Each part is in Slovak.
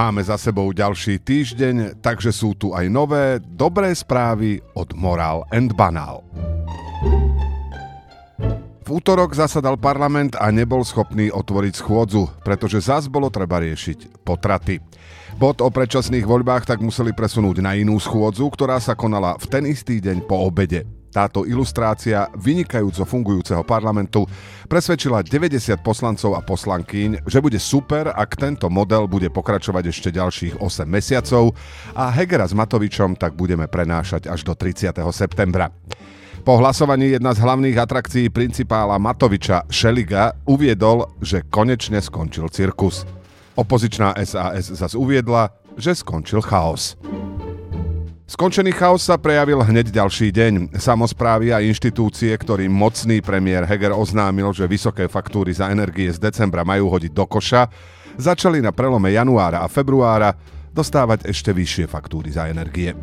Máme za sebou ďalší týždeň, takže sú tu aj nové, dobré správy od Moral and Banal. V útorok zasadal parlament a nebol schopný otvoriť schôdzu, pretože zas bolo treba riešiť potraty. Bod o predčasných voľbách tak museli presunúť na inú schôdzu, ktorá sa konala v ten istý deň po obede. Táto ilustrácia vynikajúco fungujúceho parlamentu presvedčila 90 poslancov a poslankyň, že bude super, ak tento model bude pokračovať ešte ďalších 8 mesiacov a Hegera s Matovičom tak budeme prenášať až do 30. septembra. Po hlasovaní jedna z hlavných atrakcií principála Matoviča Šeliga uviedol, že konečne skončil cirkus. Opozičná SAS zas uviedla, že skončil chaos. Skončený chaos sa prejavil hneď ďalší deň. Samozprávy a inštitúcie, ktorým mocný premiér Heger oznámil, že vysoké faktúry za energie z decembra majú hodiť do koša, začali na prelome januára a februára dostávať ešte vyššie faktúry za energie.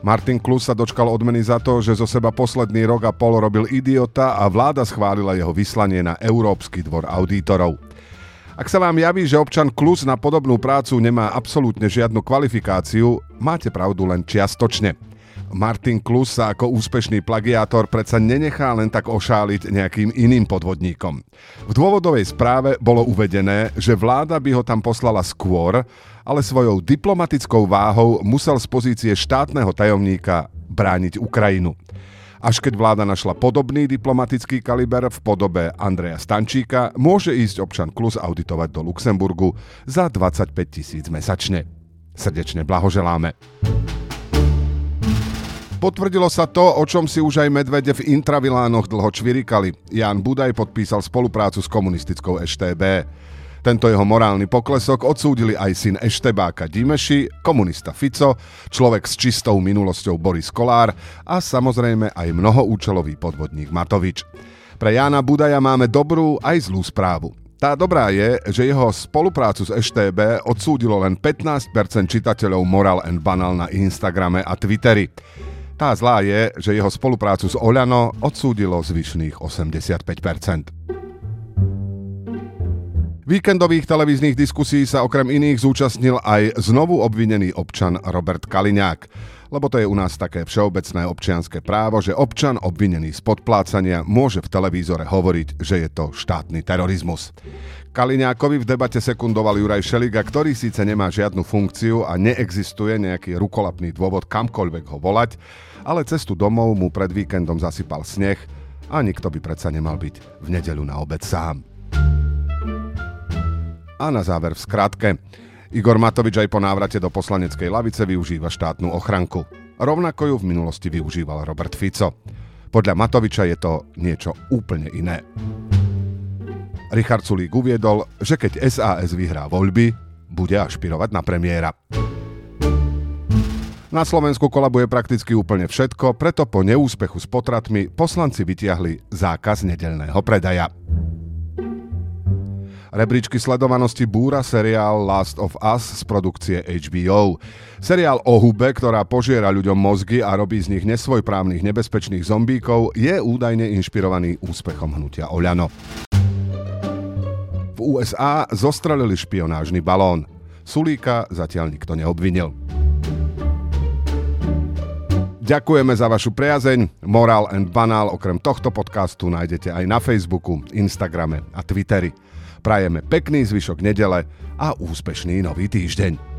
Martin Klus sa dočkal odmeny za to, že zo seba posledný rok a pol robil idiota a vláda schválila jeho vyslanie na Európsky dvor auditorov. Ak sa vám javí, že občan Klus na podobnú prácu nemá absolútne žiadnu kvalifikáciu, máte pravdu len čiastočne. Martin Klus sa ako úspešný plagiátor predsa nenechá len tak ošáliť nejakým iným podvodníkom. V dôvodovej správe bolo uvedené, že vláda by ho tam poslala skôr, ale svojou diplomatickou váhou musel z pozície štátneho tajomníka brániť Ukrajinu. Až keď vláda našla podobný diplomatický kaliber v podobe Andreja Stančíka, môže ísť občan Klus auditovať do Luxemburgu za 25 tisíc mesačne. Srdečne blahoželáme. Potvrdilo sa to, o čom si už aj medvede v intravilánoch dlho čvirikali. Jan Budaj podpísal spoluprácu s komunistickou EŠTB. Tento jeho morálny poklesok odsúdili aj syn Eštebáka Dimeši, komunista Fico, človek s čistou minulosťou Boris Kolár a samozrejme aj mnohoúčelový podvodník Matovič. Pre Jána Budaja máme dobrú aj zlú správu. Tá dobrá je, že jeho spoluprácu s EŠTB odsúdilo len 15% čitateľov Moral and Banal na Instagrame a Twitteri. Tá zlá je, že jeho spoluprácu s Oľano odsúdilo zvyšných 85%. Víkendových televíznych diskusí sa okrem iných zúčastnil aj znovu obvinený občan Robert Kaliňák. Lebo to je u nás také všeobecné občianské právo, že občan obvinený z podplácania môže v televízore hovoriť, že je to štátny terorizmus. Kaliňákovi v debate sekundoval Juraj Šeliga, ktorý síce nemá žiadnu funkciu a neexistuje nejaký rukolapný dôvod kamkoľvek ho volať, ale cestu domov mu pred víkendom zasypal sneh a nikto by predsa nemal byť v nedeľu na obed sám. A na záver v skratke. Igor Matovič aj po návrate do poslaneckej lavice využíva štátnu ochranku. Rovnako ju v minulosti využíval Robert Fico. Podľa Matoviča je to niečo úplne iné. Richard Sulík uviedol, že keď SAS vyhrá voľby, bude ašpirovať na premiéra. Na Slovensku kolabuje prakticky úplne všetko, preto po neúspechu s potratmi poslanci vytiahli zákaz nedelného predaja. Rebríčky sledovanosti búra seriál Last of Us z produkcie HBO. Seriál o hube, ktorá požiera ľuďom mozgy a robí z nich nesvojprávnych nebezpečných zombíkov, je údajne inšpirovaný úspechom hnutia Oľano. V USA zostrelili špionážny balón. Sulíka zatiaľ nikto neobvinil. Ďakujeme za vašu priazeň. Moral and Banal okrem tohto podcastu nájdete aj na Facebooku, Instagrame a Twitteri. Prajeme pekný zvyšok nedele a úspešný nový týždeň.